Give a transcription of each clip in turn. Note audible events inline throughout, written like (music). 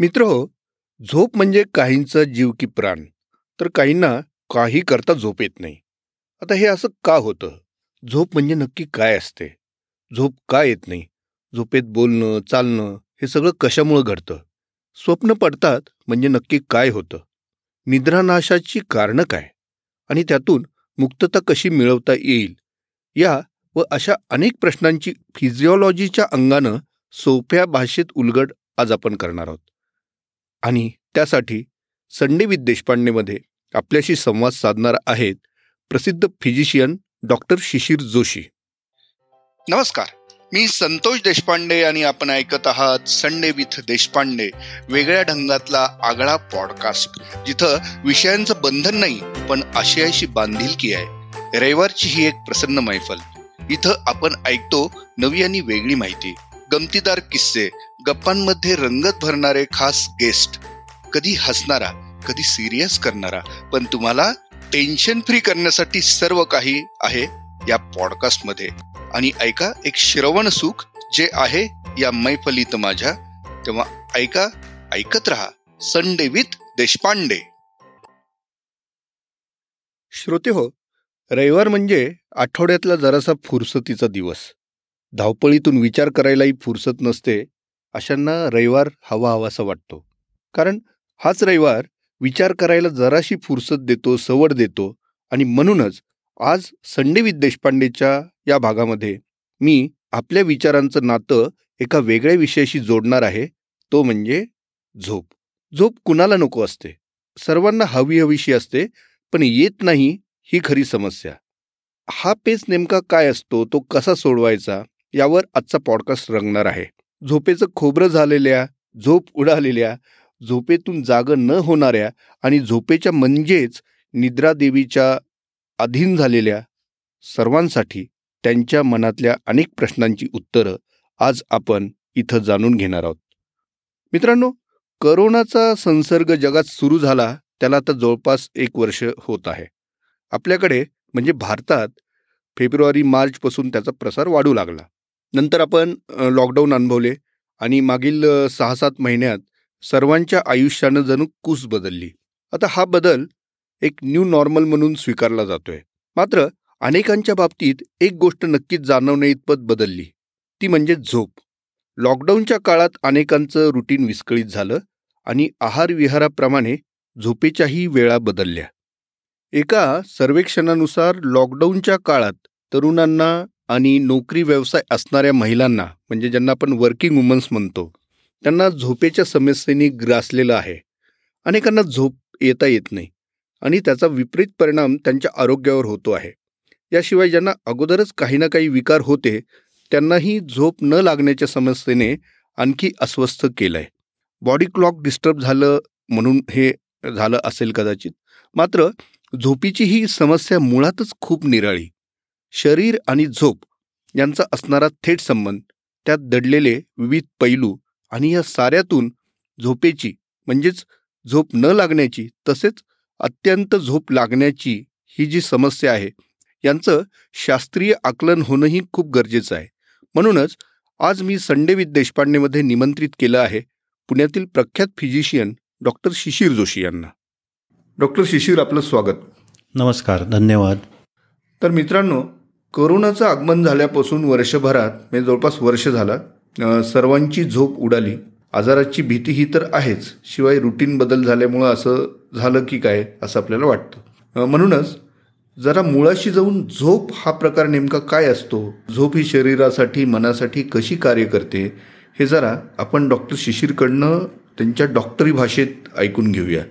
मित्र हो झोप म्हणजे काहींचा जीव की प्राण तर काहींना काही करता झोप येत नाही. आता हे असं का होतं? झोप म्हणजे नक्की काय असते? झोप का येत नाही? झोपेत बोलणं चालणं हे सगळं कशामुळं घडतं? स्वप्न पडतात म्हणजे नक्की काय होतं? निद्रानाशाची कारणं काय? आणि त्यातून मुक्तता कशी मिळवता येईल? या व अशा अनेक प्रश्नांची फिजिओलॉजीच्या अंगानं सोप्या भाषेत उलगड आज आपण करणार आहोत. आणि त्यासाठी संडे विथ देशपांडेमध्ये आपल्याशी संवाद साधणार आहेत प्रसिद्ध फिजिशियन डॉक्टर शिशिर जोशी. नमस्कार. मी संतोष देशपांडे आणि आपण ऐकत आहात संडे विथ देशपांडे वेगळ्या ढंगातला आगळा पॉडकास्ट जिथं विषयांचं बंधन नाही पण आशयाशी बांधिलकी आहे. रविवारची ही एक प्रसन्न मैफल. इथं आपण ऐकतो नवी आणि वेगळी माहिती. गमतीदार किस्से गप्पांमध्ये रंगत भरणारे खास गेस्ट. कधी हसणारा कधी सिरियस करणारा. पण तुम्हाला टेन्शन फ्री करण्यासाठी सर्व काही आहे या पॉडकास्टमध्ये. आणि ऐका एक श्रवण सुख जे आहे या मैफलीत माझ्या. तेव्हा ऐका ऐकत रहा संडे विथ देशपांडे. श्रोते हो रविवार म्हणजे आठवड्यातला जरासा फुरसतीचा दिवस. धावपळीतून विचार करायलाही फुरसत नसते अशांना रविवार हवा हवासा वाटतो. कारण हाच रविवार विचार करायला जराशी फुरसत देतो सवड देतो आणि म्हणूनच आज संडेवित देशपांडेच्या या भागामध्ये मी आपल्या विचारांचं नातं एका वेगळ्या विषयाशी जोडणार आहे. तो म्हणजे झोप. झोप कुणाला नको असते? सर्वांना हवी हवीशी असते पण येत नाही ही खरी समस्या. हा पेच नेमका काय असतो? तो कसा सोडवायचा? यावर आजचा पॉडकास्ट रंगणार आहे. झोपेचं खोबरं झालेल्या झोप उडालेल्या झोपेतून जागं न होणाऱ्या आणि झोपेच्या म्हणजेच निद्रादेवीच्या अधीन झालेल्या सर्वांसाठी त्यांच्या मनातल्या अनेक प्रश्नांची उत्तरं आज आपण इथं जाणून घेणार आहोत. मित्रांनो करोनाचा संसर्ग जगात सुरू झाला त्याला आता जवळपास एक वर्ष होत आहे. आपल्याकडे म्हणजे भारतात फेब्रुवारी मार्चपासून त्याचा प्रसार वाढू लागला. नंतर आपण लॉकडाऊन अनुभवले आणि मागील सहा सात महिन्यात सर्वांच्या आयुष्यानं जणू कूस बदलली. आता हा बदल एक न्यू नॉर्मल म्हणून स्वीकारला जातोय. मात्र अनेकांच्या बाबतीत एक गोष्ट नक्कीच जाणवणे इतपत बदलली. ती म्हणजे झोप. लॉकडाऊनच्या काळात अनेकांचं रुटीन विस्कळीत झालं आणि आहारविहाराप्रमाणे झोपेच्याही वेळा बदलल्या. एका सर्वेक्षणानुसार लॉकडाऊनच्या काळात तरुणांना आणि नोकरी व्यवसाय असणाऱ्या महिलांना म्हणजे ज्यांना आपण वर्किंग वुमन्स म्हणतो त्यांना झोपेच्या समस्येने ग्रासलेलं आहे. अनेकांना झोप येता येत नाही आणि त्याचा विपरीत परिणाम त्यांच्या आरोग्यावर होतो आहे. याशिवाय ज्यांना अगोदरच काही ना काही विकार होते त्यांनाही झोप न लागण्याच्या समस्येने आणखी अस्वस्थ केलंय. बॉडी क्लॉक डिस्टर्ब झालं म्हणून हे झालं असेल कदाचित. मात्र झोपीची ही समस्या मुळातच खूप निराळी. शरीर आणि झोप यांचा असणारा थेट संबंध त्यात दडलेले विविध पैलू आणि या साऱ्यातून झोपेची म्हणजेच झोप न लागण्याची तसेच अत्यंत झोप लागण्याची ही जी समस्या आहे यांचं शास्त्रीय आकलन होणंही खूप गरजेचं आहे. म्हणूनच आज मी संडे विथ देशपांडेमध्ये निमंत्रित केलं आहे पुण्यातील प्रख्यात फिजिशियन डॉक्टर शिशिर जोशी यांना. डॉक्टर शिशिर आपलं स्वागत. नमस्कार धन्यवाद. तर मित्रांनो कोरोनाचं आगमन झाल्यापासून वर्षभरात म्हणजे जवळपास वर्ष झाला सर्वांची झोप उडाली. आजाराची भीती ही तर आहेच शिवाय रुटीन बदल झाल्यामुळं असं झालं की काय असं आपल्याला वाटतं. म्हणूनच जरा मुळाशी जाऊन झोप हा प्रकार नेमका काय असतो झोप ही शरीरासाठी मनासाठी कशी कार्य करते हे जरा आपण डॉक्टर शिशिरकडनं त्यांच्या डॉक्टरी भाषेत ऐकून घेऊया.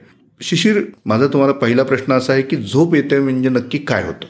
शिशिर माझा तुम्हाला पहिला प्रश्न असा आहे की झोप येते म्हणजे नक्की काय होतं?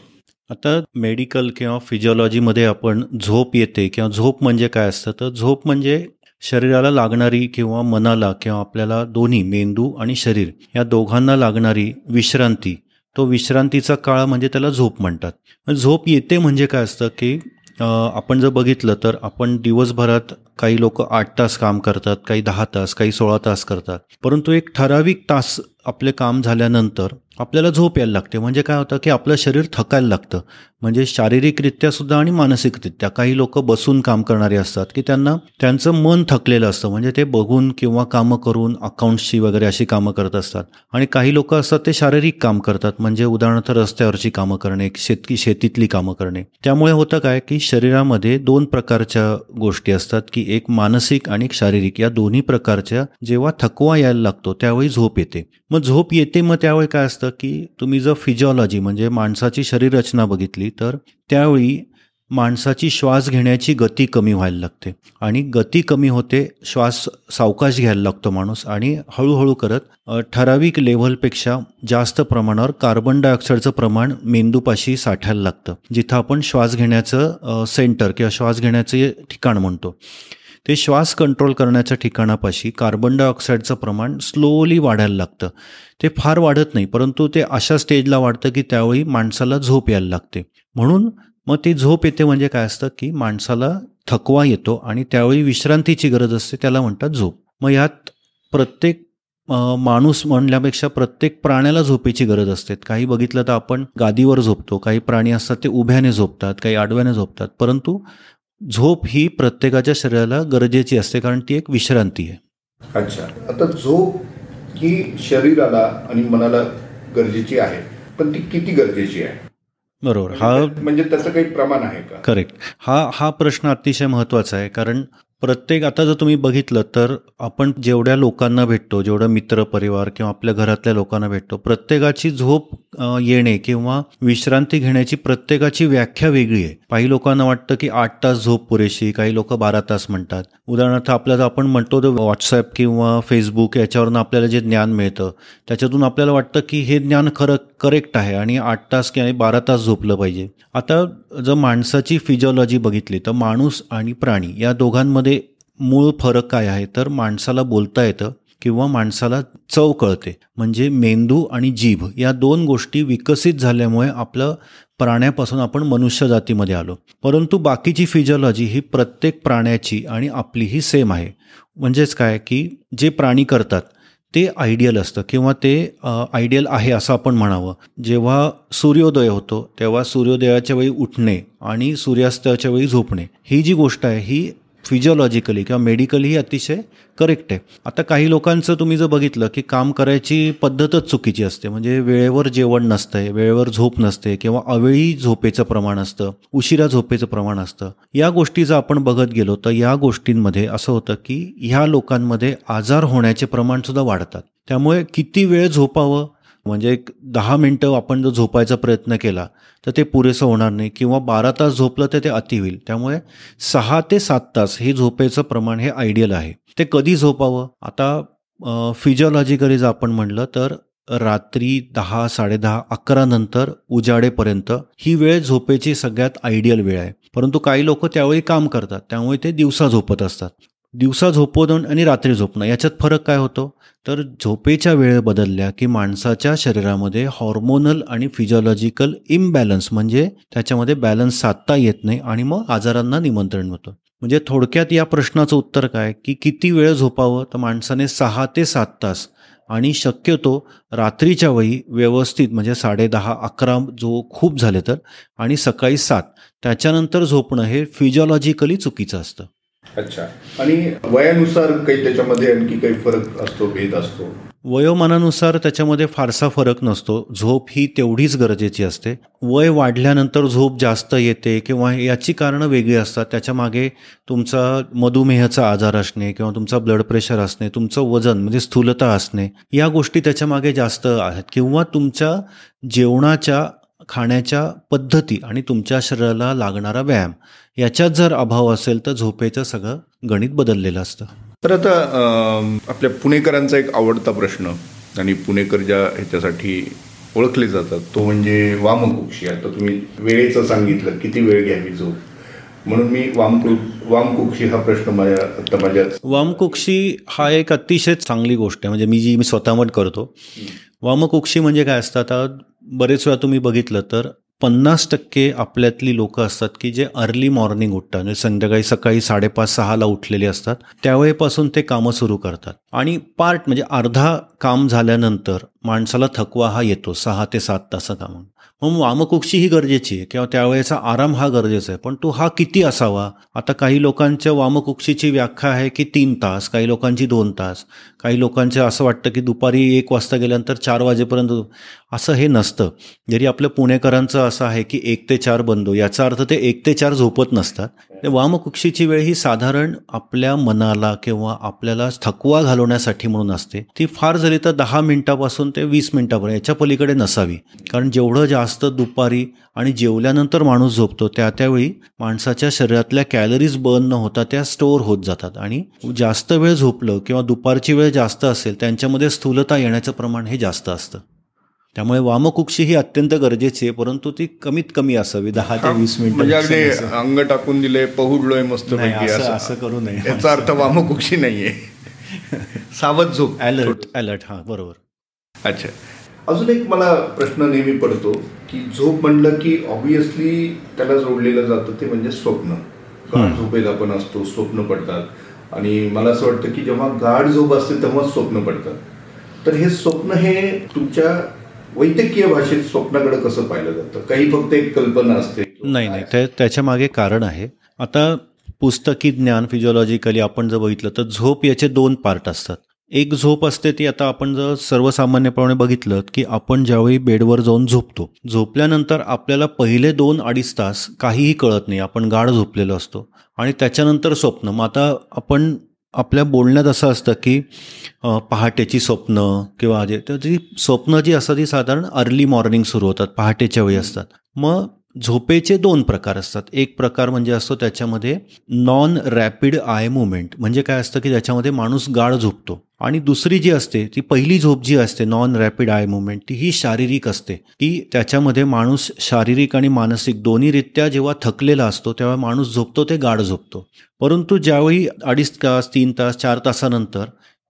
आता मेडिकल किंवा फिजिओलॉजीमध्ये आपण झोप येते किंवा झोप म्हणजे काय असतं? तर झोप म्हणजे शरीराला लागणारी किंवा मनाला किंवा आपल्याला दोन्ही मेंदू आणि शरीर या दोघांना लागणारी विश्रांती. तो विश्रांतीचा काळ म्हणजे त्याला झोप म्हणतात. झोप येते म्हणजे काय असतं की आपण जर बघितलं तर आपण दिवसभरात काही लोक आठ तास काम करतात काही दहा तास काही सोळा तास करतात. परंतु एक ठराविक तास आपले काम झाल्यानंतर आपल्याला झोप यायला लागते. म्हणजे काय होतं की आपलं शरीर थकायला लागतं. म्हणजे शारीरिकरित्या सुद्धा आणि मानसिकरित्या काही लोक बसून काम करणारे असतात की त्यांना त्यांचं मन थकलेलं असतं. म्हणजे ते बघून किंवा कामं करून अकाउंट्सची वगैरे अशी कामं करत असतात. आणि काही लोक असतात ते शारीरिक काम करतात. म्हणजे उदाहरणार्थ रस्त्यावरची कामं करणे शेतकी शेतीतली कामं करणे. त्यामुळे होतं काय की शरीरामध्ये दोन प्रकारच्या गोष्टी असतात की एक मानसिक आणि एक शारीरिक. या दोन्ही प्रकारच्या जेव्हा थकवा यायला लागतो त्यावेळी झोप येते. मग झोप येते मग त्यावेळी काय असतं? की तुम्ही जर फिजिओलॉजी म्हणजे माणसाची शरीर रचना बघितली तर त्यावेळी माणसाची श्वास घेण्याची गती कमी व्हायला लागते. आणि गती कमी होते श्वास सावकाश घ्यायला लागतो माणूस आणि हळूहळू करत ठराविक लेव्हलपेक्षा जास्त प्रमाणावर कार्बन डायऑक्साईडचं प्रमाण मेंदूपाशी साठायला लागतं. जिथं आपण श्वास घेण्याचं सेंटर किंवा श्वास घेण्याचे ठिकाण म्हणतो. ते श्वास कंट्रोल करण्याच्या ठिकाणापाशी कार्बन डायऑक्साईडचं प्रमाण स्लोली वाढायला लागतं. ते फार वाढत नाही परंतु ते अशा स्टेजला वाढतं की त्यावेळी माणसाला झोप यायला लागते. म्हणून मग ती झोप येते म्हणजे काय असतं की माणसाला थकवा येतो आणि त्यावेळी विश्रांतीची गरज असते त्याला म्हणतात झोप. मग यात प्रत्येक माणूस म्हणल्यापेक्षा प्रत्येक प्राण्याला झोपेची गरज असते. काही बघितलं तर आपण गादीवर झोपतो काही प्राणी असतात ते उभ्याने झोपतात काही आडव्याने झोपतात परंतु झोप ही प्रत्येकाच्या शरीराला गरजेची असते कारण ती एक विश्रांती आहे. अच्छा. आता झोप ही शरीराला आणि मनाला गरजेची आहे पण ती किती गरजेची आहे? बरोबर. हा म्हणजे त्याचं काही प्रमाण आहे का? करेक्ट. हा हा प्रश्न अतिशय महत्त्वाचा आहे कारण प्रत्येक आता जर तुम्ही बघितलं तर आपण जेवढ्या लोकांना भेटतो जेवढं मित्र परिवार किंवा आपल्या घरातल्या लोकांना भेटतो प्रत्येकाची झोप येणे किंवा विश्रांती घेण्याची प्रत्येकाची व्याख्या वेगळी आहे. काही लोकांना वाटतं की आठ तास झोप पुरेशी काही लोक बारा तास म्हणतात. उदाहरणार्थ आपल्याला आपण म्हणतो तर व्हॉट्सअप किंवा फेसबुक याच्यावरनं आपल्याला जे ज्ञान मिळतं त्याच्यातून आपल्याला वाटतं की हे ज्ञान खरं करेक्ट आहे आणि आठ तास किंवा बारा तास झोपलं पाहिजे. आता जर माणसाची फिजिओलॉजी बघितली तर माणूस आणि प्राणी या दोघांमध्ये मूळ फरक काय आहे? तर माणसाला बोलता येतं किंवा माणसाला चव कळते. म्हणजे मेंदू आणि जीभ या दोन गोष्टी विकसित झाल्यामुळे आपलं प्राण्यापासून आपण मनुष्य जातीमध्ये आलो. परंतु बाकीची फिजिओलॉजी ही प्रत्येक प्राण्याची आणि आपली ही सेम आहे. म्हणजेच काय? की जे प्राणी करतात ते आयडियल असतं किंवा ते आयडियल आहे असं आपण म्हणावं. जेव्हा सूर्योदय होतो तेव्हा सूर्योदयाच्या वेळी उठणे आणि सूर्यास्ताच्या वेळी झोपणे ही जी गोष्ट आहे ही फिजिओलॉजिकली किंवा मेडिकली अतिशय करेक्ट आहे. आता काही लोकांचं तुम्ही जर बघितलं की काम करायची पद्धतच चुकीची असते. म्हणजे वेळेवर जेवण नसतंय वेळेवर झोप नसते किंवा अवेळी झोपेचं प्रमाण असतं उशिरा झोपेचं प्रमाण असतं. या गोष्टी जर आपण बघत गेलो तर या गोष्टींमध्ये असं होतं की ह्या लोकांमध्ये आजार होण्याचे प्रमाणसुद्धा वाढतात. त्यामुळे किती वेळ झोपावं? म्हणजे एक दहा मिनटं आपण जर झोपायचा प्रयत्न केला तर ते पुरेसं होणार नाही. किंवा बारा तास झोपलं तर ते अति होईल. त्यामुळे सहा ते सात तास हे झोपेचं प्रमाण हे आयडियल आहे. ते कधी झोपावं? आता फिजिओलॉजिकली जर आपण म्हणलं तर रात्री दहा साडेदहा अकरा नंतर उजाडेपर्यंत ही वेळ झोपेची सगळ्यात आयडियल वेळ आहे. परंतु काही लोक त्यावेळी काम करतात. त्यामुळे ते दिवसा झोपत असतात. दिवसा झोपवणं आणि रात्री झोपणं याच्यात फरक काय होतो? तर झोपेच्या वेळ बदलल्या की माणसाच्या शरीरामध्ये हॉर्मोनल आणि फिजिओलॉजिकल इम्बॅलन्स म्हणजे त्याच्यामध्ये बॅलन्स साधता येत नाही आणि मग आजारांना निमंत्रण होतं म्हणजे थोडक्यात या प्रश्नाचं उत्तर काय? की किती वेळ झोपावं? तर माणसाने सहा ते सात तास आणि शक्यतो रात्रीच्या वेळी व्यवस्थित म्हणजे साडेदहा अकरा जो खूप झाले तर आणि सकाळी सात. त्याच्यानंतर झोपणं हे फिजिओलॉजिकली चुकीचं असतं. अच्छा. आणि वयानुसार काही त्याच्यामध्ये आणखी काही फरक असतो भेद असतो? वयोमानानुसार त्याच्यामध्ये फारसा फरक नसतो. झोप ही तेवढीच गरजेची असते. वय वाढल्यानंतर झोप जास्त येते किंवा याची कारणं वेगळी असतात. त्याच्यामागे तुमचा मधुमेहाचा आजार असणे किंवा तुमचा ब्लड प्रेशर असणे तुमचं वजन म्हणजे स्थूलता असणे या गोष्टी त्याच्यामागे जास्त आहेत. किंवा तुमच्या जेवणाच्या खाण्याच्या पद्धती आणि तुमच्या शरीराला लागणारा व्यायाम याच्यात जर अभाव असेल तर झोपेचं सगळं गणित बदललेलं असतं. तर आता आपल्या पुणेकरांचा एक आवडता प्रश्न आणि पुणेकर ज्या ह्याच्यासाठी ओळखले जातात तो म्हणजे वामकुक्षी. आता तुम्ही वेळेचं सांगितलं किती वेळ घ्यावी झोप? म्हणून मी वामकु वामकुक्षी हा प्रश्न माझ्या आता माझ्या वामकुक्षी हा एक अतिशय चांगली गोष्ट आहे. म्हणजे मी जी मी स्वतःवर करतो. वामकुक्षी म्हणजे काय असतं? आता बरेच वेळा तुम्ही बघितलं तर पन्नास टक्के आपल्यातली लोक असतात की जे अर्ली मॉर्निंग उठतात. म्हणजे संध्याकाळी सकाळी साडेपाच सहाला उठलेले असतात. त्यावेळेपासून ते कामं सुरू करतात. आणि पार्ट म्हणजे अर्धा काम झाल्यानंतर माणसाला थकवा हा येतो सहा ते सात तास काम मग वामकुक्षी ही गरजेची आहे किंवा त्यावेळेचा आराम हा गरजेचा आहे. पण तो हा किती असावा? आता काही लोकांच्या वामकुक्षीची व्याख्या आहे की तीन तास काही लोकांची दोन तास काही लोकांचं असं वाटतं की दुपारी एक वाजता गेल्यानंतर चार वाजेपर्यंत असं हे नसतं. जरी आपल्या पुणेकरांचं असं आहे की एक ते चार बंदो याचा अर्थ ते एक ते चार झोपत नसतात. वामकुक्षीची वेळ ही साधारण आपल्या मनाला किंवा आपल्याला थकवा घालवण्यासाठी म्हणून असते. ती फार झाली तर दहा मिनिटापासून ते वीस मिनिटापर्यंत याच्या पलीकडे नसावी. कारण जेवढं जास्त दुपारी आणि जेवल्यानंतर माणूस झोपतो त्या त्यावेळी माणसाच्या शरीरातल्या कॅलरीज बर्न न होता त्या स्टोअर होत जातात. आणि जास्त वेळ झोपलं किंवा दुपारची वेळ जास्त असेल त्यांच्यामध्ये स्थूलता येण्याचं प्रमाण हे जास्त असतं. त्यामुळे वामकुक्षी ही अत्यंत गरजेची आहे परंतु ती कमीत कमी असावी दहा ते वीस मिनिट म्हणजे अगदी अंग टाकून दिले पहुडलोय मस्त असं करू नये. याचा अर्थ वामकुक्षी नाहीये. (laughs) सावध झोप. अलर्ट अलर्ट हा बरोबर. अच्छा. अजून एक मला प्रश्न नेहमी पडतो की झोप म्हणलं की ऑब्विसली त्याला जोडलेलं जातं ते म्हणजे स्वप्न. गाढ झोपेत आपण असतो स्वप्न पडतात. आणि मला असं वाटतं की जेव्हा गाढ झोप असते तेव्हा स्वप्न पडतात. तर हे स्वप्न हे तुमच्या वैद्यकीय भाषेत स्वप्नाकडे कसं पाहिलं जातं? काही फक्त एक कल्पना असते. नाही नाही. त्याच्यामागे कारण आहे. आता पुस्तकी ज्ञान फिजिओलॉजिकली आपण जर बघितलं तर झोप याचे दोन पार्ट असतात. एक झोप असते ती आता आपण जर सर्वसामान्यपणे बघितलं की आपण ज्यावेळी बेडवर जाऊन झोपतो झोपल्यानंतर आपल्याला पहिले दोन अडीच तास काहीही कळत नाही. आपण गाढ झोपलेलो असतो. आणि त्याच्यानंतर स्वप्न. मग आता आपण आपल्या बोलण्यात असं असतं की पहाटेची स्वप्न किंवा जे तर ती स्वप्न जी असतात ती साधारण अर्ली मॉर्निंग सुरू होतात पहाटेच्या वेळी असतात. मग झोपेचे दोन प्रकार असतात. एक प्रकार म्हणजे असतो त्याच्यामध्ये नॉन रॅपिड आय मुवमेंट म्हणजे काय असतं की ज्याच्यामध्ये माणूस गाळ झोपतो. आणि दुसरी जी असते ती पहिली झोप जी असते नॉन रॅपिड आय मुवमेंट ती ही शारीरिक असते. की त्याच्यामध्ये माणूस शारीरिक आणि मानसिक दोन्हीरित्या जेव्हा थकलेला असतो तेव्हा माणूस झोपतो ते गाढ झोपतो. परंतु ज्यावेळी अडीच तास तीन तास चार तासानंतर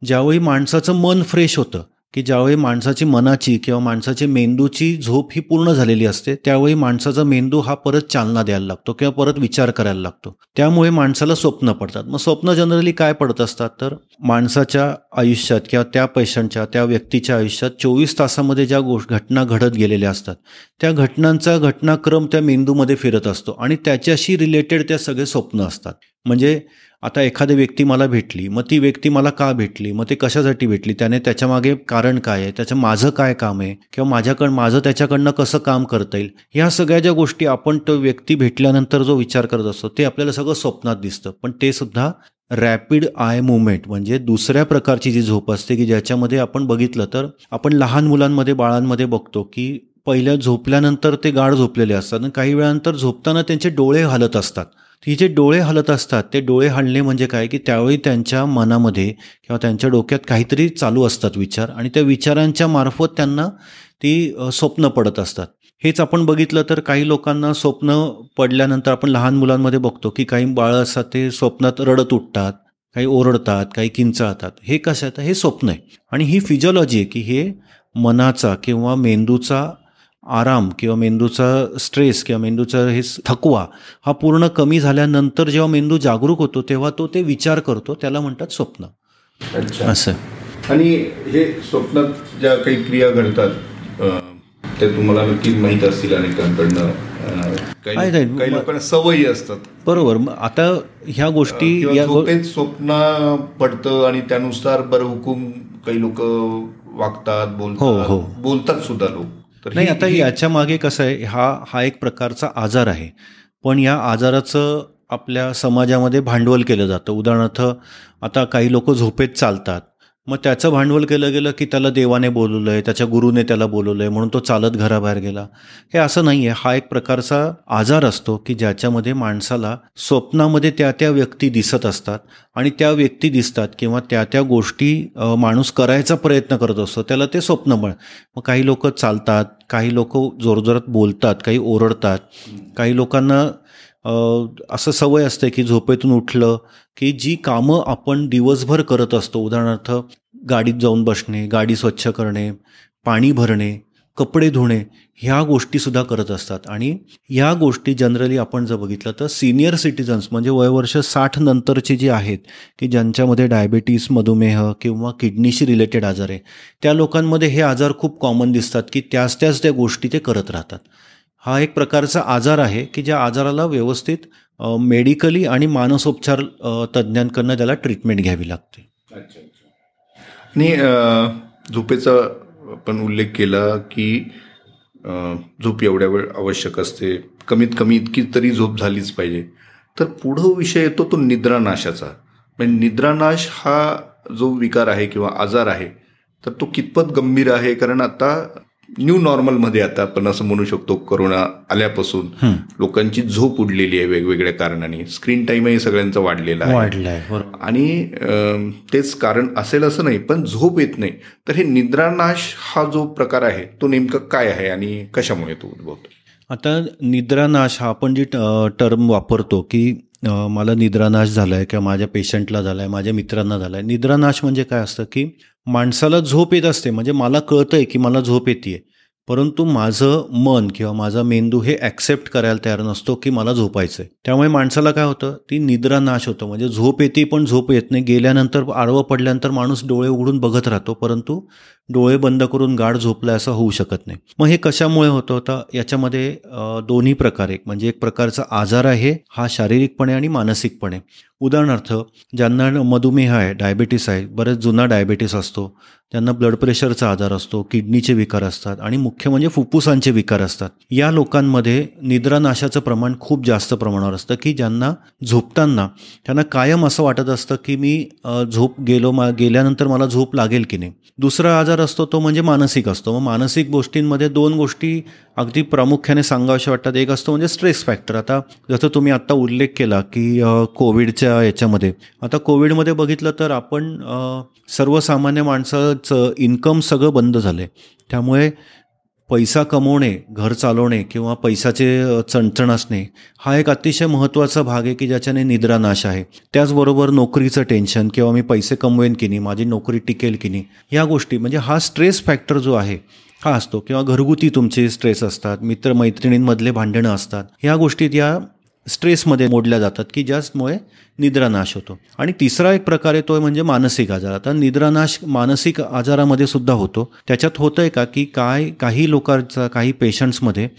ज्यावेळी माणसाचं मन फ्रेश होतं की ज्यावेळी माणसाची मनाची किंवा माणसाची मेंदूची झोप ही पूर्ण झालेली असते त्यावेळी माणसाचा मेंदू हा परत चालना द्यायला लागतो किंवा परत विचार करायला लागतो. त्यामुळे माणसाला स्वप्न पडतात. मग स्वप्न जनरली काय पडत असतात? तर माणसाच्या आयुष्यात किंवा त्या पेशंटच्या त्या व्यक्तीच्या आयुष्यात चोवीस तासामध्ये ज्या गोष्ट घटना घडत गेलेल्या असतात त्या घटनांचा घटनाक्रम त्या मेंदूमध्ये फिरत असतो आणि त्याच्याशी रिलेटेड त्या सगळे स्वप्न असतात. म्हणजे आता एखादी व्यक्ती मला भेटली मग ती व्यक्ती मला का भेटली मग ते कशासाठी भेटली त्याने त्याच्यामागे कारण काय आहे त्याचं माझं काय काम आहे किंवा माझ्याकडं माझं त्याच्याकडनं कसं काम करता येईल ह्या सगळ्या ज्या गोष्टी आपण तो व्यक्ती भेटल्यानंतर जो विचार करत असतो ते आपल्याला सगळं स्वप्नात दिसतं. पण ते सुद्धा रॅपिड आय मुवमेंट म्हणजे दुसऱ्या प्रकारची जी झोप असते की ज्याच्यामध्ये आपण बघितलं तर आपण लहान मुलांमध्ये बाळांमध्ये बघतो की पहिल्या झोपल्यानंतर ते गाढ झोपलेले असतात आणि काही वेळानंतर झोपताना त्यांचे डोळे हलत असतात. ती जे डोळे हलत असतात ते डोळे हलणे म्हणजे काय? की त्यावेळी त्यांच्या मनामध्ये किंवा त्यांच्या डोक्यात काहीतरी चालू असतात विचार आणि त्या विचारांच्या मार्फत त्यांना ती स्वप्न पडत असतात. हेच आपण बघितलं तर काही लोकांना स्वप्न पडल्यानंतर आपण लहान मुलांमध्ये बघतो की काही बाळं असतात ते स्वप्नात रडत उठतात काही ओरडतात काही किंचाळतात. हे कसं कशात हे स्वप्न आहे. आणि ही फिजिओलॉजी आहे की हे मनाचा किंवा मेंदूचा आराम किंवा मेंदूचा स्ट्रेस किंवा मेंदूचा हे थकवा हा पूर्ण कमी झाल्यानंतर जेव्हा मेंदू जागरूक होतो तेव्हा तो ते विचार करतो. त्याला म्हणतात स्वप्न. अच्छा. असं आणि हे स्वप्नात ज्या काही क्रिया घडतात ते तुम्हाला नक्कीच माहीत असतील अनेकांकडनं. काही लोकांना सवयी असतात. बरोबर. आता ह्या गोष्टी या स्वप्न पडतं आणि त्यानुसार बरं हुकूम काही लोक वागतात बोलतात. हो, हो. बोलतात सुद्धा लोक. नाही आता याच्या मागे कसं आहे हा हा एक प्रकारचा आजार आहे. पण या आजाराचं आपल्या समाजामध्ये भांडवल केलं जातं. उदाहरणार्थ आता काही लोक झोपेत चालतात. मग त्याचं भांडवल केलं गेलं की त्याला देवाने बोलवलं आहे त्याच्या गुरुने त्याला बोलवलं आहे म्हणून तो चालत घराबाहेर गेला. हे असं नाही आहे हा एक प्रकारचा आजार असतो की ज्याच्यामध्ये माणसाला स्वप्नामध्ये त्या त्या व्यक्ती दिसत असतात आणि त्या व्यक्ती दिसतात किंवा त्या त्या गोष्टी माणूस करायचा प्रयत्न करत असतो. त्याला ते स्वप्न म्हण मग काही लोक चालतात काही लोक जोरजोरात बोलतात काही ओरडतात. काही लोकांना असं सवय असते की झोपेतून उठलं की जी कामं आपण दिवसभर करत असतो. उदाहरणार्थ गाडीत जाऊन बसणे गाडी स्वच्छ करणे पाणी भरणे कपडे धुणे ह्या गोष्टीसुद्धा करत असतात. आणि ह्या गोष्टी जनरली आपण जर बघितलं तर सिनियर सिटीजन्स म्हणजे वयवर्ष साठ नंतरचे जे आहेत की ज्यांच्यामध्ये डायबिटीस मधुमेह किंवा किडनीशी रिलेटेड आजार आहे त्या लोकांमध्ये हे आजार खूप कॉमन दिसतात की त्याच त्याच त्या गोष्टी ते करत राहतात. हा एक प्रकारचा आजार आहे की ज्या आजाराला व्यवस्थित मेडिकली आणि मानसोपचार तज्ज्ञांकडनं त्याला ट्रीटमेंट घ्यावी लागते. आणि झोपेचा आपण उल्लेख केला की झोप एवढ्या वेळ आवश्यक असते. कमीत कमी इतकी तरी झोप झालीच पाहिजे. तर पुढं विषय येतो तो निद्रानाशाचा. म्हणजे निद्रानाश हा जो विकार आहे किंवा आजार आहे तर तो कितपत गंभीर आहे? कारण आता न्यू नॉर्मलमध्ये आता आपण असं म्हणू शकतो करोना आल्यापासून लोकांची झोप उडलेली आहे वेगवेगळ्या कारणाने. स्क्रीन टाईमही सगळ्यांचा वाढलेला आहे. आणि तेच कारण असेल असं नाही पण झोप येत नाही. तर हे निद्रानाश हा जो प्रकार आहे तो नेमका काय आहे आणि कशामुळे तो उद्भवतो? आता निद्रानाश हा आपण जी टर्म वापरतो की मला निद्रानाश झाला आहे किंवा माझ्या पेशंटला झाला आहे माझ्या मित्रांना झाला आहे निद्रानाश म्हणजे काय असतं की माणसाला झोप येत असते. म्हणजे मला कळतं आहे की मला झोप येते परंतु माझं मन किंवा माझा मेंदू हे ॲक्सेप्ट करायला तयार नसतो की मला झोपायचं आहे त्यामुळे माणसाला काय होतं? ती निद्रा नाश होतं. म्हणजे झोप येते पण झोप येत नाही. गेल्यानंतर आडवं पडल्यानंतर माणूस डोळे उघडून बघत राहतो. परंतु डोळे बंद करून गाढ झोपला असं होऊ शकत नाही. मग हे कशामुळे होतं? होतं याच्यामध्ये दोन्ही प्रकार. एक म्हणजे एक प्रकारचा आजार आहे. हा शारीरिकपणे आणि मानसिकपणे. उदाहरणार्थ ज्यांना मधुमेह आहे डायबिटीस आहे बरेच जुना डायबिटीस असतो त्यांना ब्लड प्रेशरचा आजार असतो किडनीचे विकार असतात आणि मुख्य म्हणजे फुफ्फुसांचे विकार असतात. या लोकांमध्ये निद्रानाशाचं प्रमाण खूप जास्त प्रमाणावर असतं की ज्यांना झोपताना त्यांना कायम असं वाटत असतं की मी झोप गेलो मा गेल्यानंतर मला झोप लागेल की नाही. दुसरा आजार असतो तो म्हणजे मानसिक असतो. मग मानसिक गोष्टींमध्ये दोन गोष्टी अगदी प्रामुख्याने सांगावशा वाटतात. एक असतो म्हणजे स्ट्रेस फॅक्टर. आता जसं तुम्ही आत्ता उल्लेख केला की कोविडच्या याच्यामध्ये. आता कोविडमध्ये बघितलं तर आपण सर्वसामान्य माणसाचं इन्कम सगळं बंद झालं आहे त्यामुळे पैसा कमवणे घर चालवणे किंवा पैशाचे चणचण असणे हा एक अतिशय महत्त्वाचा भाग आहे की ज्याच्याने निद्रा नाश आहे. त्याचबरोबर नोकरीचं टेन्शन किंवा मी पैसे कमवेन की नाही माझी नोकरी टिकेल की नाही ह्या गोष्टी. म्हणजे हा स्ट्रेस फॅक्टर जो आहे हा असतो. किंवा घरगुती तुमचे स्ट्रेस असतात मित्रमैत्रिणींमधले भांडणं असतात. ह्या गोष्टीत या स्ट्रेसमध्ये मोडल्या जातात की ज्यामुळे निद्रानाश होतो. आणि तिसरा एक प्रकार येतो म्हणजे मानसिक आजार. आता निद्रानाश मानसिक आजारामध्ये सुद्धा होतो. त्याच्यात होतं आहे का की काय काही लोकांचा काही पेशंट्समध्ये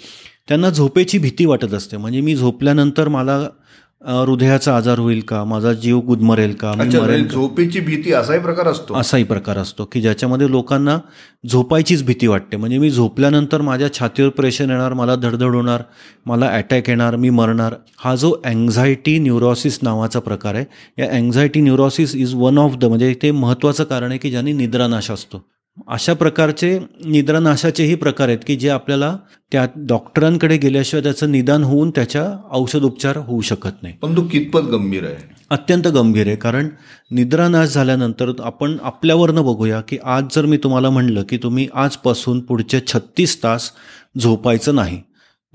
त्यांना झोपेची भीती वाटत असते. म्हणजे मी झोपल्यानंतर मला हृदयाचा आजार होईल का? माझा जीव गुदमरेल का? म्हणजे झोपेची भीती असाही प्रकार असतो. असाही प्रकार असतो की ज्याच्यामध्ये लोकांना झोपायचीच भीती वाटते. म्हणजे मी झोपल्यानंतर माझ्या छातीवर प्रेशर येणार मला धडधड होणार मला अटॅक येणार मी मरणार. हा जो अँझायटी न्यूरोसिस नावाचा प्रकार आहे. या anxiety neurosis is one of the म्हणजे ते महत्त्वाचं कारण आहे की ज्यांनी निद्रानाश असतो. अशा प्रकारचे निद्रानाशाचेही प्रकार आहेत की जे आपल्याला त्या डॉक्टरांकडे गेल्याशिवाय त्याचं निदान होऊन त्याच्या औषध उपचार होऊ शकत नाही. पण तो कितपत गंभीर आहे? अत्यंत गंभीर आहे कारण निद्रानाश झाल्यानंतर आपण आपल्यावरनं बघूया की आज जर मी तुम्हाला म्हणलं की तुम्ही आजपासून पुढचे छत्तीस तास झोपायचं नाही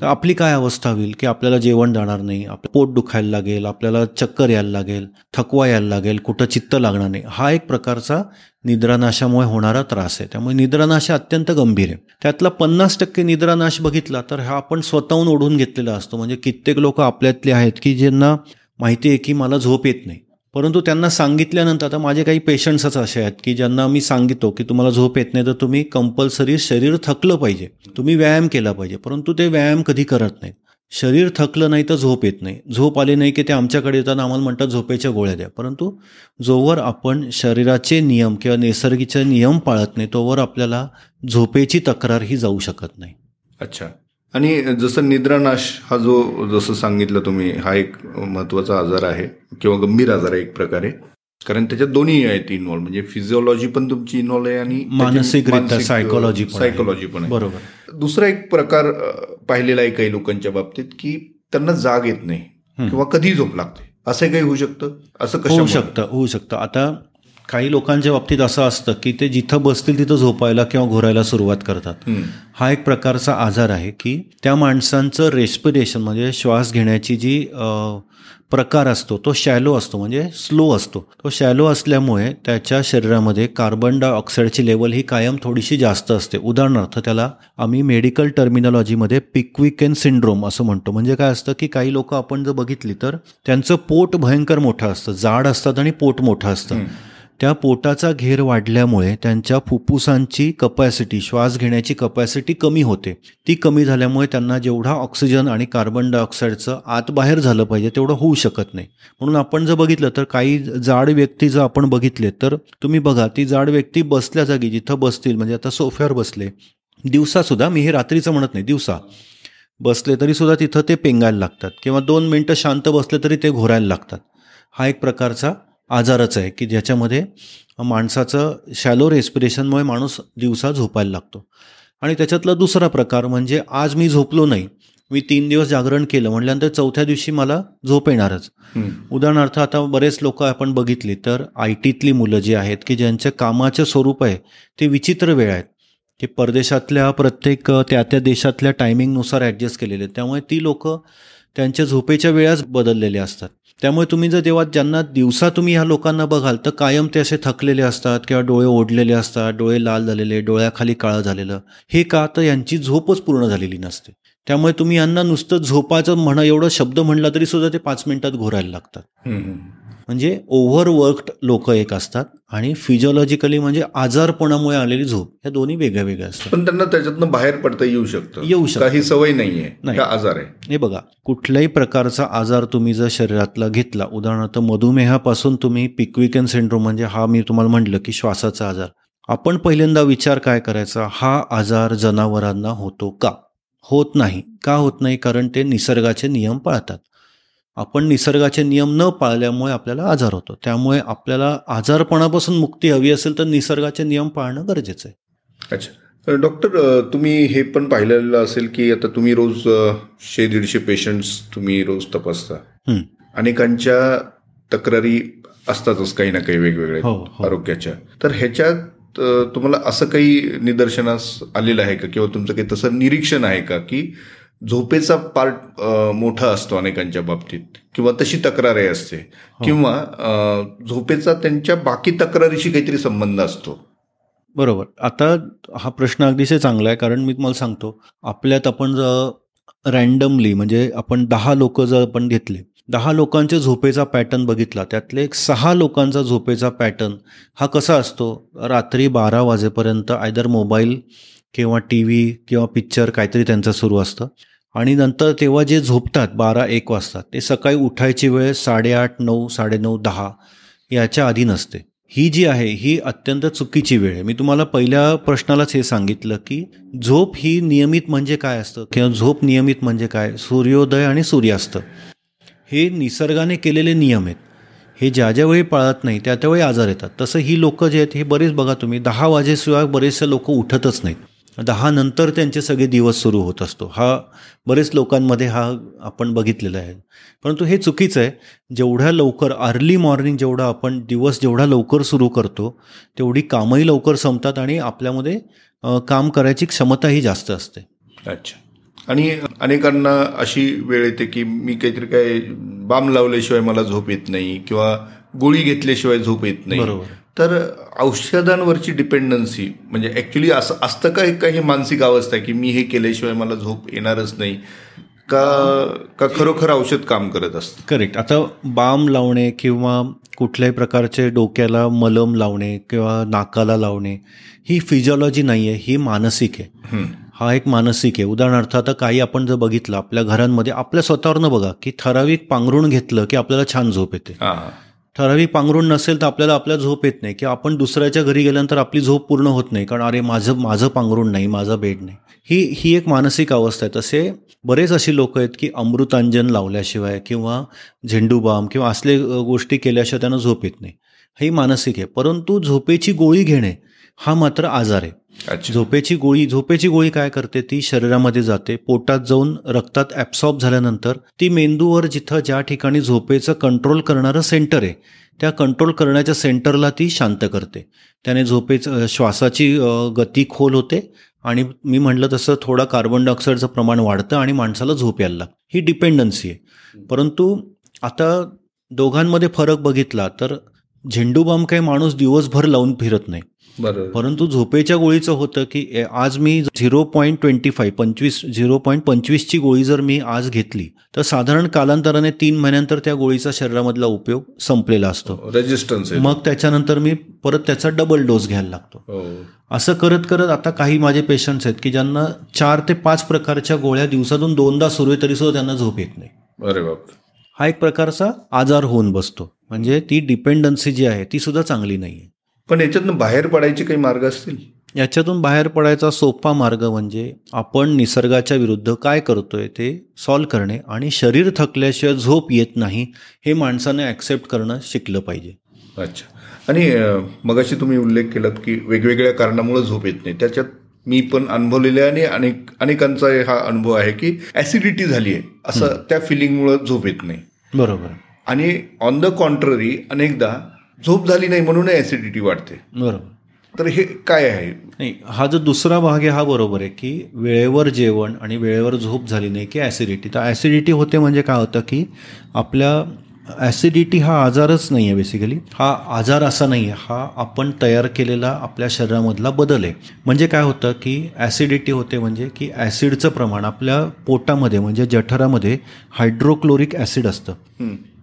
तर आपली काय अवस्था होईल की आपल्याला जेवण जाणार नाही आपलं पोट दुखायला लागेल आपल्याला चक्कर यायला लागेल थकवा यायला लागेल कुठं चित्त लागणार नाही. हा एक प्रकारचा निद्रानाशामुळे होणारा त्रास आहे. त्यामुळे निद्रानाश अत्यंत गंभीर आहे. त्यातला पन्नास टक्के निद्रानाश बघितला तर हा आपण स्वतःहून ओढून घेतलेला असतो. म्हणजे कित्येक लोक आपल्यातले आहेत की ज्यांना माहिती आहे की मला झोप येत नाही. परंतु त्यांना सांगितल्यानंतर आता माझे काही पेशंट्सच असे आहेत की ज्यांना मी सांगितो की तुम्हाला झोप येत नाही तर तुम्ही कंपल्सरी शरीर थकलं पाहिजे. तुम्ही व्यायाम केला पाहिजे परंतु ते व्यायाम कधी करत नाहीत. शरीर थकलं नाही तर झोप येत नाही. झोप आली नाही की ते आमच्याकडे येताना आम्हाला म्हणतात झोपेच्या गोळ्या द्या. परंतु जोवर आपण शरीराचे नियम किंवा नैसर्गिकचे नियम पाळत नाही तोवर आपल्याला झोपेची तक्रार ही जाऊ शकत नाही. अच्छा. आणि जसं निद्रानाश हा जो जसं सांगितलं तुम्ही हा एक महत्त्वाचा आजार आहे किंवा गंभीर आजार आहे एक प्रकारे. कारण त्याच्यात दोन्ही आहेत इन्व्हॉल्व म्हणजे फिजिओलॉजी पण तुमची इन्व्हॉल्व आहे आणि मानसिक सायकोलॉजी सायकोलॉजी पण आहे. बरोबर. दुसरा एक प्रकार पाहिलेला आहे काही लोकांच्या बाबतीत की त्यांना जाग येत नाही किंवा कधी झोप लागते. असं काही होऊ शकतं? असं होऊ शकतं होऊ शकतं. आता काही लोकांच्या बाबतीत असं असतं की ते जिथं बसतील तिथं झोपायला किंवा घोरायला सुरुवात करतात. हा एक प्रकारचा आजार आहे की त्या माणसांचं रेस्पिरेशन म्हणजे श्वास घेण्याची जी प्रकार असतो तो शॅलो असतो म्हणजे स्लो असतो. तो शॅलो असल्यामुळे त्याच्या शरीरामध्ये कार्बन डायऑक्साईडची लेवल ही कायम थोडीशी जास्त असते. उदाहरणार्थ त्याला आम्ही मेडिकल टर्मिनॉलॉजीमध्ये पिक्विकेन सिंड्रोम असं म्हणतो. म्हणजे काय असतं की काही लोक आपण जर बघितली तर त्यांचं पोट भयंकर मोठं असतं. जाड असतात आणि पोट मोठं असतं. त्या पोटाचा घेर वाढल्यामुळे त्यांच्या फुफ्फुसांची कपॅसिटी श्वास घेण्याची कपॅसिटी कमी होते. ती कमी झाल्यामुळे त्यांना जेवढा ऑक्सिजन आणि कार्बन डायऑक्साईडचं आत बाहेर झालं पाहिजे तेवढं होऊ शकत नाही. म्हणून आपण जर बघितलं तर काही जाड व्यक्ती जर आपण बघितले तर तुम्ही बघा ती जाड व्यक्ती बसल्या जागी जिथं बसतील म्हणजे आता सोफ्यावर बसले दिवसासुद्धा मी हे रात्रीचं म्हणत नाही दिवसा बसले तरी सुद्धा तिथं ते पेंगायला लागतात. किंवा दोन मिनटं शांत बसले तरी ते घोरायला लागतात. हा एक प्रकारचा आजारच आहे की ज्याच्यामध्ये माणसाचं शॅलो रेस्पिरेशनमुळे माणूस दिवसा झोपायला लागतो. आणि त्याच्यातला दुसरा प्रकार म्हणजे आज मी झोपलो नाही मी तीन दिवस जागरण केलं म्हटल्यानंतर चौथ्या दिवशी मला झोप येणारच. उदाहरणार्थ आता बरेच लोक आपण बघितली तर आय टीतली मुलं जी आहेत की ज्यांच्या कामाचं स्वरूप आहे ते विचित्र वेळ आहेत. की परदेशातल्या प्रत्येक त्या त्या देशातल्या टायमिंगनुसार ॲडजस्ट केलेले आहेत. त्यामुळे ती लोक त्यांच्या झोपेच्या वेळाच बदललेल्या असतात. त्यामुळे तुम्ही जर देवात ज्यांना दिवसा तुम्ही ह्या लोकांना बघाल तर कायम ते असे थकलेले असतात किंवा डोळे ओढलेले असतात डोळे लाल झालेले डोळ्याखाली काळं झालेलं. हे का? तर यांची झोपच पूर्ण झालेली नसते. त्यामुळे तुम्ही यांना नुसतं झोपाचं म्हणा एवढं शब्द म्हणला तरी सुद्धा ते पाच मिनिटात घोरायला लागतात. म्हणजे ओव्हरवर्क्ड लोक एक असतात आणि फिजिओलॉजिकली म्हणजे आजारपणामुळे आलेली झोप या दोन्ही वेगळ्या वेगळ्या असतात. पण त्यांना त्याच्यातनं बाहेर पडता येऊ शकतं. येऊ शकतं. काही सवय नाहीये नाही. आजार आहे? हे बघा कुठल्याही प्रकारचा आजार तुम्ही जर शरीरातला घेतला उदाहरणार्थ मधुमेहापासून तुम्ही पिक्विकन सिंड्रोम म्हणजे हा मी तुम्हाला म्हटलं की श्वासाचा आजार. आपण पहिल्यांदा विचार काय करायचा? हा आजार जनावरांना होतो का? होत नाही. का होत नाही? कारण ते निसर्गाचे नियम पाळतात. आपण निसर्गाचे नियम न पाळल्यामुळे आपल्याला आजार होतो. त्यामुळे आपल्याला आजारपणापासून मुक्ती हवी असेल तर निसर्गाचे नियम पाळणं गरजेचं आहे. अच्छा. तर डॉक्टर तुम्ही हे पण पाहिलेलं असेल की आता तुम्ही रोज शे दीडशे पेशंट्स तुम्ही रोज तपासता. अनेकांच्या तक्रारी असतातच काही ना काही वेगवेगळ्या हो, हो. आरोग्याच्या. तर ह्याच्यात तुम्हाला असं काही निदर्शनास आलेलं आहे का? किंवा तुमचं काही तसं निरीक्षण आहे का की झोपेचा पार्ट मोठा असतो अनेकांच्या बाबतीत. किंवा तशी तक्रारही असते. हो. किंवा झोपेचा त्यांच्या बाकी तक्रारीशी काहीतरी संबंध असतो. बरोबर. आता हा प्रश्न अगदीच चांगला आहे कारण मी तुम्हाला सांगतो आपल्यात आपण जर रँडमली म्हणजे आपण दहा लोक जर आपण घेतले दहा लोकांच्या झोपेचा पॅटर्न बघितला त्यातले एक सहा लोकांचा झोपेचा पॅटर्न हा कसा असतो? रात्री बारा वाजेपर्यंत आयदर मोबाईल किंवा टी व्ही किंवा पिक्चर काहीतरी त्यांचं सुरू असतं. आणि नंतर तेव्हा जे झोपतात बारा एक वाजता ते सकाळी उठायची वेळ साडेआठ नऊ साडेनऊ दहा याच्या आधी नसते. ही जी आहे ही अत्यंत चुकीची वेळ आहे. मी तुम्हाला पहिल्या प्रश्नालाच हे सांगितलं की झोप ही नियमित म्हणजे काय असतं किंवा झोप नियमित म्हणजे काय? सूर्योदय आणि सूर्यास्त. हे निसर्गाने केलेले नियम आहेत. हे ज्या ज्यावेळी पाळत नाही त्या त्यावेळी आजार येतात. तसं ही लोकं जे आहेत हे बरेच बघा तुम्ही दहा वाजेशिवाय बरेचसे लोक उठतच नाहीत. दहा नंतर त्यांचे सगळे दिवस सुरू होत असतो. हा बरेच लोकांमध्ये हा आपण बघितलेला आहे. परंतु हे चुकीचं आहे. जेवढ्या लवकर अर्ली मॉर्निंग जेवढा आपण दिवस जेवढा लवकर सुरू करतो तेवढी कामही लवकर संपतात आणि आपल्यामध्ये काम करायची क्षमताही जास्त असते. अच्छा. आणि अनेकांना अशी वेळ येते की मी काहीतरी काय बाम लावल्याशिवाय मला झोप येत नाही किंवा गोळी घेतल्याशिवाय झोप येत नाही. बरोबर. तर औषधांवरची डिपेंडन्सी म्हणजे ऍक्च्युली असं असतं का एक काही मानसिक अवस्था आहे की मी हे केल्याशिवाय मला झोप येणारच नाही? का का खरोखर औषध काम करत असतं? करेक्ट आता बाम लावणे किंवा कुठल्याही प्रकारचे डोक्याला मलम लावणे किंवा नाकाला लावणे ही फिजिओलॉजी नाही आहे ही मानसिक आहे. हं. एक मानसिक आहे. उदाहरणार्थ आता काही आपण जर बघितलं आपल्या घरांमध्ये आपल्या स्वतःवरनं बघा की ठराविक पांघरुण घेतलं की आपल्याला छान झोप येते. ठराविक पांघरुण नसेल तर आपल्याला आपल्या झोप येत नाही. किंवा आपण दुसऱ्याच्या घरी गेल्यानंतर आपली झोप पूर्ण होत नाही. कारण अरे माझं माझं पांघरूण नाही माझा बेड नाही. ही ही एक मानसिक अवस्था आहे. तसे बरेच अशी लोक आहेत की अमृतांजन लावल्याशिवाय किंवा झेंडूबाम किंवा असले गोष्टी केल्याशिवाय त्यांना झोप येत नाही. ही मानसिक आहे. परंतु झोपेची गोळी घेणे हा मात्र आजार आहे. झोपेची गोळी झोपेची गोळी काय करते? ती शरीरामध्ये जाते. पोटात जाऊन रक्तात ॲब्सॉर्ब झाल्यानंतर ती मेंदूवर जिथं ज्या ठिकाणी झोपेचं कंट्रोल करणारं सेंटर आहे त्या कंट्रोल करण्याच्या सेंटरला ती शांत करते. त्याने झोपेचं श्वासाची गती खोल होते आणि मी म्हटलं तसं थोडं कार्बन डायऑक्साईडचं प्रमाण वाढतं आणि माणसाला झोप यायला लागते. ही डिपेंडन्सी आहे. परंतु आता दोघांमध्ये फरक बघितला तर झेंडू बाम काही माणूस दिवसभर लावून फिरत नाही. बरोबर. परंतु झोपेच्या गोळीचं होतं की आज मी झिरो पॉईंट ट्वेंटी फाईव्ह पंचवीस झिरो पॉईंट पंचवीसची गोळी जर मी आज घेतली तर साधारण कालांतराने तीन महिन्यानंतर त्या गोळीचा शरीरामधला उपयोग संपलेला असतो. रेजिस्टन्स मग त्याच्यानंतर मी परत त्याचा डबल डोस घ्यायला लागतो. हो. असं करत करत आता काही माझे पेशंट्स आहेत की ज्यांना चार ते पाच प्रकारच्या गोळ्या दिवसातून दोनदा सुरू आहे तरी सुद्धा त्यांना झोप येत नाही. अरे बाप हा एक प्रकारचा आजार होऊन बसतो. म्हणजे ती डिपेंडन्सी जी आहे ती सुद्धा चांगली नाही आहे पण याच्यातनं बाहेर पडायचे काही मार्ग असतील? याच्यातून बाहेर पडायचा सोपा मार्ग म्हणजे आपण निसर्गाच्या विरुद्ध काय करतोय ते सॉल्व करणे आणि शरीर थकल्याशिवाय झोप येत नाही हे माणसाने ॲक्सेप्ट करणं शिकलं पाहिजे. अच्छा. आणि मगाशी तुम्ही उल्लेख केलात की वेगवेगळ्या कारणामुळे झोप येत नाही. त्याच्यात मी पण अनुभवलेले आहे आणि अनेक अनेकांचा हा अनुभव आहे की ॲसिडिटी झाली आहे असं त्या फिलिंगमुळे झोप येत नाही. बरोबर. आणि ऑन द कॉन्ट्ररी अनेकदा झोप झाली नाही म्हणून ॲसिडिटी वाढते. बरोबर. तर हे काय आहे? नाही हा जो दुसरा भाग आहे हा बरोबर आहे की वेळेवर जेवण आणि वेळेवर झोप झाली नाही की ॲसिडिटी तर ॲसिडिटी होते म्हणजे काय होतं की आपल्या ॲसिडिटी हा आजारच नाही आहे बेसिकली हा आजार असा नाही आहे हा आपण तयार केलेला आपल्या शरीरामधला बदल आहे. म्हणजे काय होतं की ॲसिडिटी होते म्हणजे की ॲसिडचं प्रमाण आपल्या पोटामध्ये म्हणजे जठरामध्ये हायड्रोक्लोरिक ॲसिड असतं.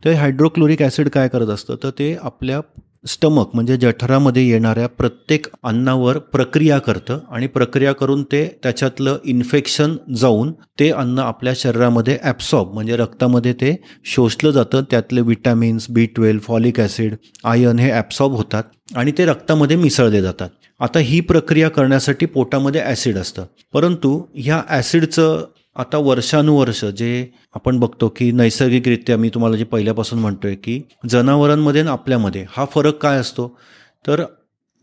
ते हायड्रोक्लोरिक ॲसिड काय करत असतं? तर ते आपल्या स्टमक म्हणजे जठरामध्ये येणाऱ्या प्रत्येक अन्नावर प्रक्रिया करतं आणि प्रक्रिया करून ते त्याच्यातलं इन्फेक्शन जाऊन ते अन्न आपल्या शरीरामध्ये ॲब्सॉर्ब म्हणजे रक्तामध्ये ते शोषलं जातं. त्यातले vitamins B twelve folic acid iron हे ॲब्सॉर्ब होतात आणि ते रक्तामध्ये मिसळले जातात. आता ही प्रक्रिया करण्यासाठी पोटामध्ये ॲसिड असतं. परंतु ह्या ॲसिडचं आता वर्षानुवर्ष जे आपण बघतो की नैसर्गिकरित्या मी तुम्हाला जे पहिल्यापासून म्हणतोय की जनावरांमध्ये आणि आपल्यामध्ये हा फरक काय असतो? तर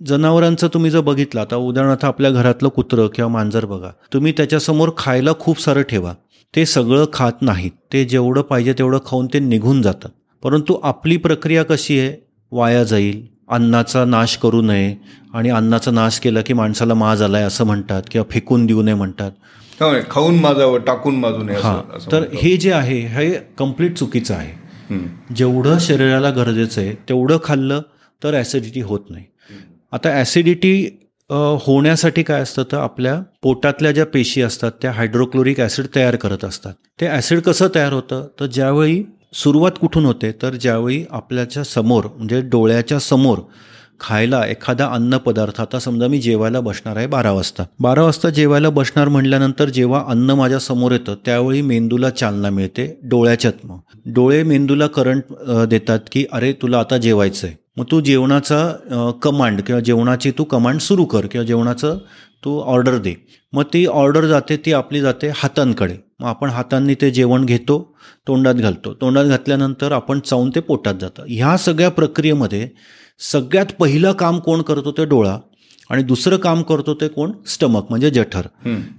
जनावरांचं तुम्ही जर बघितलं आता उदाहरणार्थ आपल्या घरातलं कुत्रं किंवा मांजर बघा तुम्ही त्याच्यासमोर खायला खूप सारं ठेवा. ते सगळं खात नाहीत. ते जेवढं पाहिजे तेवढं खाऊन ते निघून जातात. परंतु आपली प्रक्रिया कशी आहे? वाया जाईल. अन्नाचा नाश करू नये. आणि अन्नाचा नाश केला की माणसाला माज आलाय असं म्हणतात किंवा फेकून देऊ नये म्हणतात. खाऊन माजावं टाकून माजू नये हा. तर. हे जे आहे हे कंप्लीट चुकीचं आहे. जेवढं शरीराला गरजेचं आहे तेवढं खाल्लं तर ॲसिडिटी होत नाही. आता ॲसिडिटी होण्यासाठी काय असतं तर आपल्या पोटातल्या ज्या पेशी असतात त्या हायड्रोक्लोरिक ॲसिड तयार करत असतात. ते ॲसिड कसं तयार होतं? तर ज्यावेळी सुरुवात कुठून होते? तर ज्यावेळी आपल्याच्या समोर म्हणजे डोळ्याच्या समोर खायला एखादा अन्नपदार्थ. आता समजा मी जेवायला बसणार आहे बारा वाजता. बारा वाजता जेवायला बसणार म्हणल्यानंतर जेव्हा अन्न माझ्यासमोर येतं त्यावेळी मेंदूला चालना मिळते डोळ्याच्यात मग डोळे मेंदूला करंट देतात की अरे तुला आता जेवायचं आहे मग तू जेवणाचा कमांड किंवा जेवणाची तू कमांड सुरू कर किंवा जेवणाचं तू ऑर्डर दे. मग ती ऑर्डर जाते ती आपली जाते हातांकडे. मग आपण हातांनी ते जेवण घेतो तोंडात घालतो. तोंडात घातल्यानंतर आपण चावून ते पोटात जातं. ह्या सगळ्या प्रक्रियेमध्ये सगळ्यात पहिलं काम कोण करतो ते डोळा. आणि दुसरं काम करतो ते कोण? स्टमक म्हणजे जठर.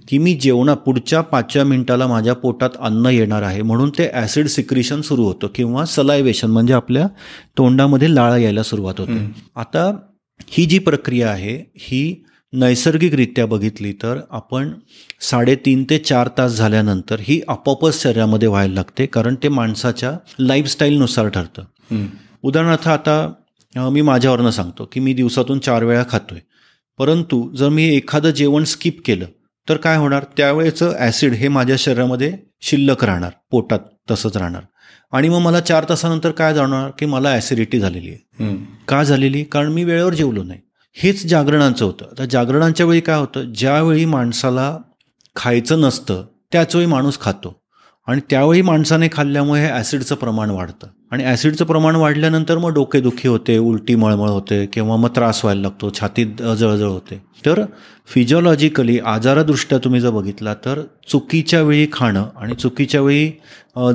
की मी जेवणा पुढच्या पाचव्या मिनिटाला माझ्या पोटात अन्न येणार आहे. म्हणून ते ॲसिड सिक्रिशन सुरू होतं किंवा सलायवेशन म्हणजे आपल्या तोंडामध्ये लाळ यायला सुरुवात होते. आता ही जी प्रक्रिया आहे ही नैसर्गिकरित्या बघितली तर आपण साडेतीन ते चार तास झाल्यानंतर ही आपोआपच शरीरामध्ये व्हायला लागते कारण ते माणसाच्या लाईफस्टाईलनुसार ठरतं. उदाहरणार्थ आता मी माझ्यावरनं सांगतो की मी दिवसातून चार वेळा खातोय. परंतु जर मी एखादं जेवण स्किप केलं तर काय होणार? त्यावेळेचं ॲसिड हे माझ्या शरीरामध्ये शिल्लक राहणार पोटात तसंच राहणार. आणि मग मला चार तासानंतर काय जाणवणार? की मला ॲसिडिटी झालेली आहे. का झालेली? कारण मी वेळेवर जेवलो नाही. हेच जागरणांचं होतं. तर जागरणांच्या वेळी काय होतं? ज्यावेळी माणसाला खायचं नसतं त्याच वेळी माणूस खातो. आणि त्यावेळी माणसाने खाल्ल्यामुळे हे ॲसिडचं प्रमाण वाढतं. आणि ॲसिडचं प्रमाण वाढल्यानंतर मग डोकेदुखी होते उलटी मळमळ होते किंवा मग त्रास व्हायला लागतो छातीत जळजळ होते. तर फिजिओलॉजिकली आजारादृष्ट्या तुम्ही जर बघितला तर चुकीच्या वेळी खाणं आणि चुकीच्या वेळी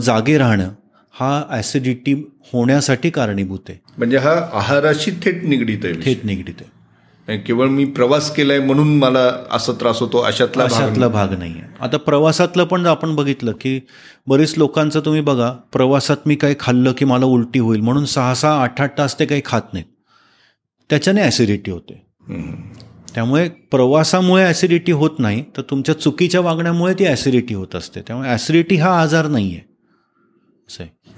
जागे राहणं हा ॲसिडिटी होण्यासाठी कारणीभूत आहे. म्हणजे हा आहाराशी थेट निगडीत आहे. थेट निगडीत आहे. केवळ मी प्रवास केलाय म्हणून मला असा त्रास होतो अशातला अशातला भाग नाही आहे आता प्रवासातलं पण आपण बघितलं की बरीच लोकांचं तुम्ही बघा प्रवासात मी काही खाल्लं की मला उलटी होईल म्हणून सहा सहा आठ आठ तास ते काही खात नाहीत. त्याच्याने ॲसिडिटी होते. त्यामुळे प्रवासामुळे ॲसिडिटी होत नाही तर तुमच्या चुकीच्या वागण्यामुळे ती ॲसिडिटी होत असते. त्यामुळे ॲसिडिटी हा आजार नाही आहे.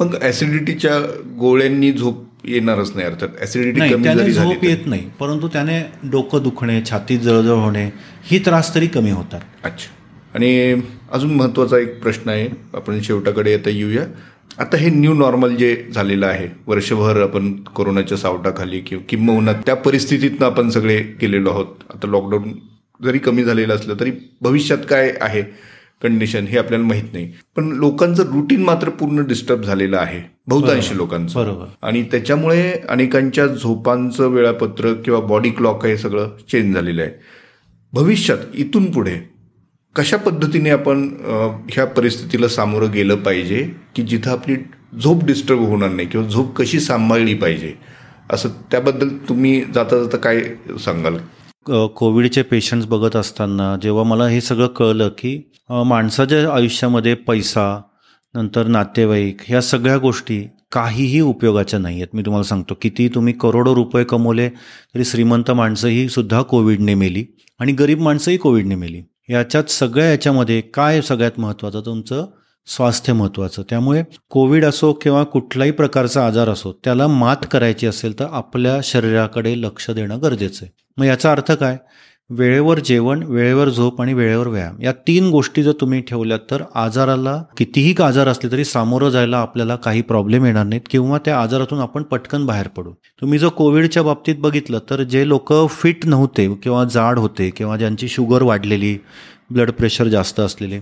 मग ऍसिडिटीच्या गोळ्यांनी झोप येणारच नाही अर्थात ऍसिडिटी कमी त्याने झोप येत नाही परंतु त्याने डोकं दुखणे छातीत जळजळ होणे ही त्रास तरी कमी होतात. अच्छा. आणि अजून महत्त्वाचा एक प्रश्न आहे आपण शेवटाकडे आता येऊया. आता हे न्यू नॉर्मल जे झालेलं आहे वर्षभर आपण कोरोनाच्या सावटाखाली किंवा किंबहुना त्या परिस्थितीतनं आपण सगळे गेलेलो आहोत. आता लॉकडाऊन जरी कमी झालेलं असलं तरी भविष्यात काय आहे? कंडिशन हे आपल्याला माहीत नाही. पण लोकांचं रुटीन मात्र पूर्ण डिस्टर्ब झालेलं आहे. बहुतांशी लोकांचं. बरोबर. आणि त्याच्यामुळे अनेकांच्या झोपांचं वेळापत्रक किंवा बॉडी क्लॉक हे सगळं चेंज झालेलं आहे. भविष्यात इथून पुढे कशा पद्धतीने आपण ह्या परिस्थितीला सामोरं गेलं पाहिजे की जिथं आपली झोप डिस्टर्ब होणार नाही किंवा झोप कशी सांभाळली पाहिजे? असं त्याबद्दल तुम्ही जाता जाता काय सांगाल? कोविडचे पेशंट्स बघत असताना जेव्हा मला हे सगळं कळलं की माणसाच्या आयुष्यामध्ये पैसा नंतर नातेवाईक ह्या सगळ्या गोष्टी काहीही उपयोगाच्या नाही आहेत मी तुम्हाला सांगतो किती तुम्ही करोडो रुपये कमवले तरी श्रीमंत माणसंही सुद्धा कोविडने मेली आणि गरीब माणसंही कोविडने मेली. याच्यात सगळ्या याच्यामध्ये काय सगळ्यात महत्त्वाचं? तुमचं स्वास्थ्य महत्त्वाचं. त्यामुळे कोविड असो किंवा कुठलाही प्रकारचा आजार असो त्याला मात करायची असेल तर आपल्या शरीराकडे लक्ष देणं गरजेचं आहे. मग याचा अर्थ काय? वेळेवर जेवण वेळेवर झोप आणि वेळेवर व्यायाम या तीन गोष्टी जर तुम्ही ठेवल्यात तर आजाराला कितीही आजार असले तरी सामोरं जायला आपल्याला काही प्रॉब्लेम येणार नाहीत किंवा त्या आजारातून आपण पटकन बाहेर पडू. तुम्ही जर कोविडच्या बाबतीत बघितलं तर जे लोक फिट नव्हते किंवा जाड होते किंवा ज्यांची शुगर वाढलेली ब्लड प्रेशर जास्त असलेले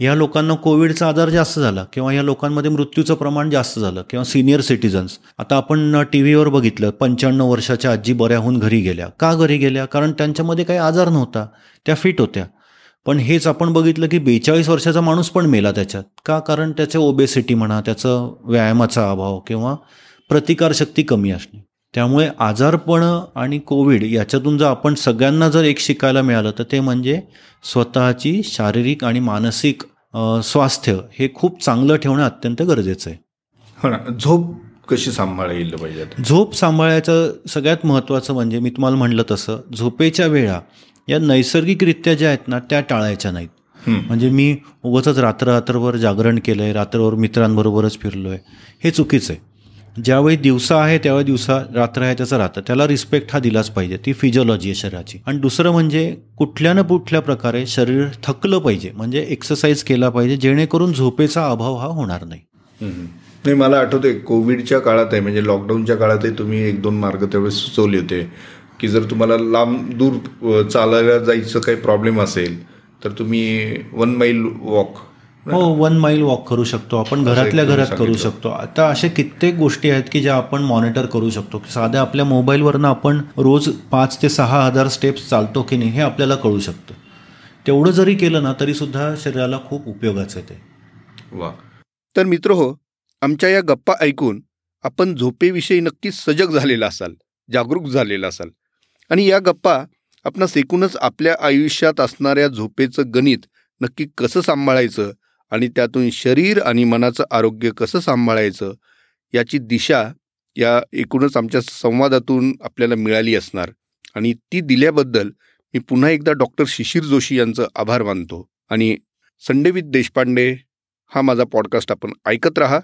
या लोकांना कोविडचा आजार जास्त झाला किंवा या लोकांमध्ये मृत्यूचं प्रमाण जास्त झालं किंवा सिनियर सिटीजन्स आता आपण टी व्हीवर बघितलं पंच्याण्णव वर्षाच्या आजी बऱ्याहून घरी गेल्या. का घरी गेल्या? कारण त्यांच्यामध्ये काही आजार नव्हता. त्या फिट होत्या. पण हेच आपण बघितलं की बेचाळीस वर्षाचा माणूस पण मेला त्याच्यात. का? कारण त्याचे ओबेसिटी म्हणा त्याचं व्यायामाचा अभाव किंवा प्रतिकारशक्ती कमी असणे. त्यामुळे आजारपण आणि कोविड याच्यातून जर आपण सगळ्यांना जर एक शिकायला मिळालं तर ते म्हणजे स्वतःची शारीरिक आणि मानसिक स्वास्थ्य हे खूप चांगलं ठेवणं अत्यंत गरजेचं आहे हो ना झोप कशी सांभाळता येईल पाहिजे? झोप सांभाळायचं सगळ्यात महत्त्वाचं म्हणजे मी तुम्हाला म्हणलं तसं झोपेच्या वेळा या नैसर्गिकरित्या ज्या आहेत ना त्या टाळायच्या नाहीत. म्हणजे मी उगाच रात्र रात्रभर जागरण केलं आहे रात्रभर मित्रांबरोबरच फिरलो आहे हे चुकीचं आहे ज्यावेळी दिवसा आहे त्यावेळी दिवसा रात्र आहे त्याचा रात्र. त्याला रिस्पेक्ट हा दिलाच पाहिजे ती फिजिओलॉजी आहे शरीराची. आणि दुसरं म्हणजे कुठल्या ना कुठल्या प्रकारे शरीर थकलं पाहिजे म्हणजे एक्सरसाइज केला पाहिजे जेणेकरून झोपेचा अभाव हा होणार नाही. नाही मला आठवते कोविडच्या काळात आहे म्हणजे लॉकडाऊनच्या काळातही तुम्ही एक दोन मार्ग त्यावेळेस सुचवले होते की जर तुम्हाला लांब दूर चालायला जायचं काही प्रॉब्लेम असेल तर तुम्ही वन माईल वॉक हो वन माईल वॉक करू शकतो आपण घरातल्या घरात करू. शकतो. आता अशा कित्येक गोष्टी आहेत की ज्या आपण मॉनिटर करू शकतो. साध्या आपल्या मोबाईलवरनं आपण रोज पाच ते सहा हजार स्टेप्स चालतो की नाही हे आपल्याला कळू शकतं. तेवढं जरी केलं ना तरी सुद्धा शरीराला खूप उपयोगाचं आहे ते. वा तर मित्र हो आमच्या या गप्पा ऐकून आपण झोपेविषयी नक्कीच सजग झालेला असाल जागरूक झालेला असाल. आणि या गप्पा आपणास एकूणच आपल्या आयुष्यात असणाऱ्या झोपेचं गणित नक्की कसं सांभाळायचं आणि त्यातून शरीर आणि मनाचं आरोग्य कसं सांभाळायचं याची दिशा या एकूणच आमच्या संवादातून आपल्याला मिळाली असणार. आणि ती दिल्याबद्दल मी पुन्हा एकदा डॉक्टर शिशिर जोशी यांचं आभार मानतो. आणि संडे विथ देशपांडे हा माझा पॉडकास्ट आपण ऐकत राहा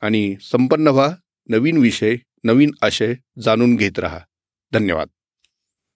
आणि संपन्न व्हा नवीन विषय नवीन आशय जाणून घेत राहा. धन्यवाद.